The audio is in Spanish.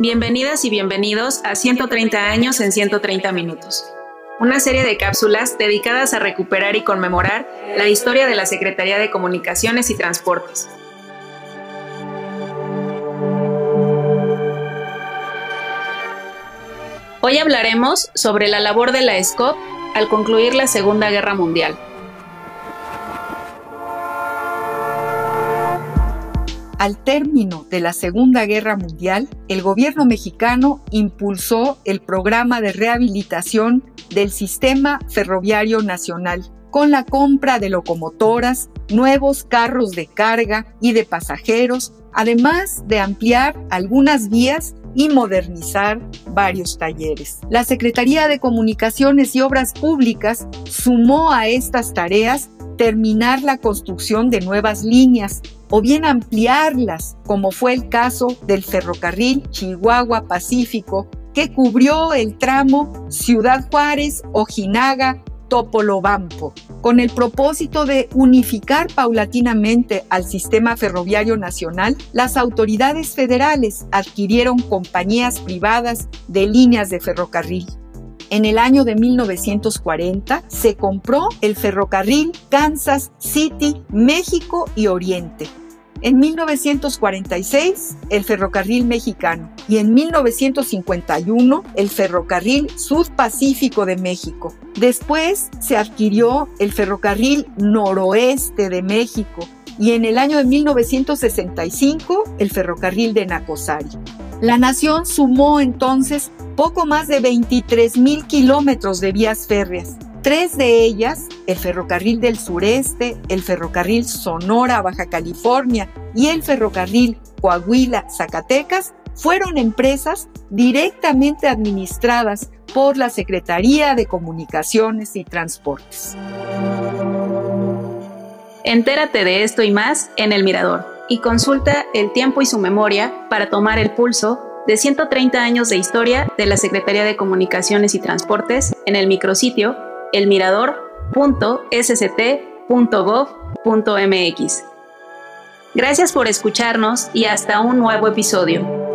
Bienvenidas y bienvenidos a 130 años en 130 minutos, una serie de cápsulas dedicadas a recuperar y conmemorar la historia de la Secretaría de Comunicaciones y Transportes. Hoy hablaremos sobre la labor de la SCOP al concluir la Segunda Guerra Mundial. Al término de la Segunda Guerra Mundial, el gobierno mexicano impulsó el programa de rehabilitación del sistema ferroviario nacional con la compra de locomotoras, nuevos carros de carga y de pasajeros, además de ampliar algunas vías y modernizar varios talleres. La Secretaría de Comunicaciones y Obras Públicas sumó a estas tareas terminar la construcción de nuevas líneas o bien ampliarlas, como fue el caso del ferrocarril Chihuahua Pacífico, que cubrió el tramo Ciudad Juárez, Ojinaga, Topolobampo, con el propósito de unificar paulatinamente al sistema ferroviario nacional, las autoridades federales adquirieron compañías privadas de líneas de ferrocarril. En el año de 1940 se compró el ferrocarril Kansas City, México y Oriente. En 1946, el ferrocarril mexicano y en 1951, el ferrocarril Sud-Pacífico de México. Después se adquirió el ferrocarril noroeste de México y en el año de 1965, el ferrocarril de Nacosari. La nación sumó entonces poco más de 23 mil kilómetros de vías férreas. Tres de ellas, el ferrocarril del sureste, el ferrocarril Sonora, Baja California y el ferrocarril Coahuila, Zacatecas, fueron empresas directamente administradas por la Secretaría de Comunicaciones y Transportes. Entérate de esto y más en El Mirador y consulta el tiempo y su memoria para tomar el pulso de 130 años de historia de la Secretaría de Comunicaciones y Transportes en el micrositio elmirador.sct.gov.mx. Gracias por escucharnos y hasta un nuevo episodio.